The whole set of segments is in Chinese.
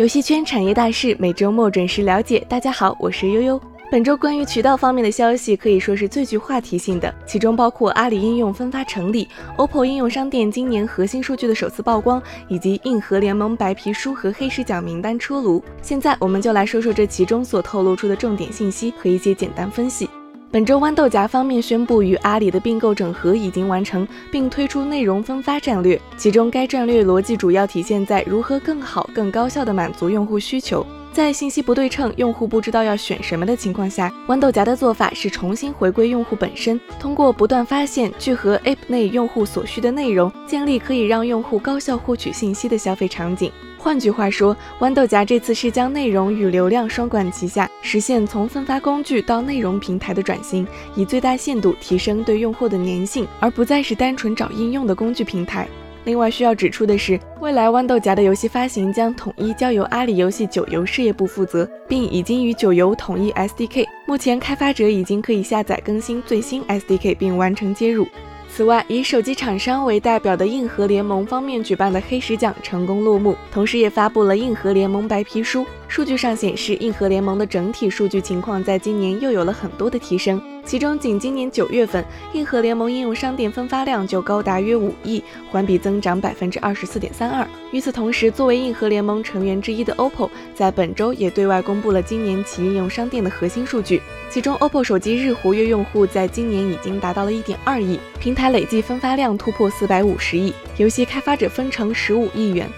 游戏圈产业大事，每周末准时了解。大家好，我是悠悠。本周关于渠道方面的消息可以说是最具话题性的，其中包括阿里应用分发成立、OPPO 应用商店今年核心数据的首次曝光，以及硬核联盟白皮书和黑石奖名单出炉。现在我们就来说说这其中所透露出的重点信息和一些简单分析。本周豌豆荚方面宣布与阿里的并购整合已经完成，并推出内容分发战略。其中，该战略逻辑主要体现在如何更好、更高效地满足用户需求。在信息不对称、用户不知道要选什么的情况下，豌豆荚的做法是重新回归用户本身，通过不断发现、聚合 App 内用户所需的内容，建立可以让用户高效获取信息的消费场景。换句话说，豌豆荚这次是将内容与流量双管齐下，实现从分发工具到内容平台的转型，以最大限度提升对用户的粘性，而不再是单纯找应用的工具平台。另外需要指出的是，未来豌豆荚的游戏发行将统一交由阿里游戏九游事业部负责，并已经与九游统一 SDK，目前开发者已经可以下载更新最新 SDK 并完成接入。此外，以手机厂商为代表的硬核联盟方面举办的黑石奖成功落幕，同时也发布了硬核联盟白皮书。数据上显示，硬核联盟的整体数据情况在今年又有了很多的提升。其中，仅今年九月份，硬核联盟应用商店分发量就高达约五亿，环比增长百分之二十四点三二。与此同时，作为硬核联盟成员之一的 OPPO，在本周也对外公布了今年其应用商店的核心数据。其中，OPPO 手机日活跃用户在今年已经达到了一点二亿，平台累计分发量突破四百五十亿，游戏开发者分成十五亿元。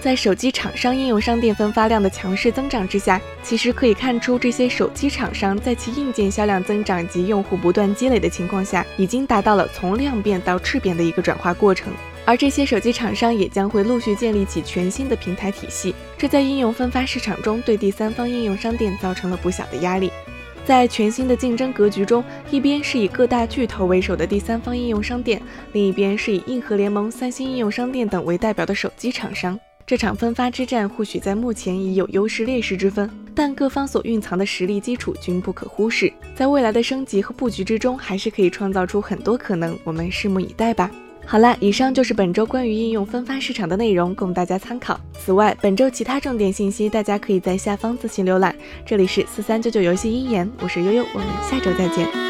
在手机厂商应用商店分发量的强势增长之下，其实可以看出这些手机厂商在其硬件销量增长及用户不断积累的情况下，已经达到了从量变到质变的一个转化过程。而这些手机厂商也将会陆续建立起全新的平台体系，这在应用分发市场中对第三方应用商店造成了不小的压力。在全新的竞争格局中，一边是以各大巨头为首的第三方应用商店，另一边是以硬核联盟、三星应用商店等为代表的手机厂商。这场分发之战或许在目前已有优势劣势之分，但各方所蕴藏的实力基础均不可忽视，在未来的升级和布局之中，还是可以创造出很多可能。我们拭目以待吧。好了，以上就是本周关于应用分发市场的内容，供大家参考。此外，本周其他重点信息，大家可以在下方自行浏览。这里是四三九九游戏鹰眼，我是悠悠，我们下周再见。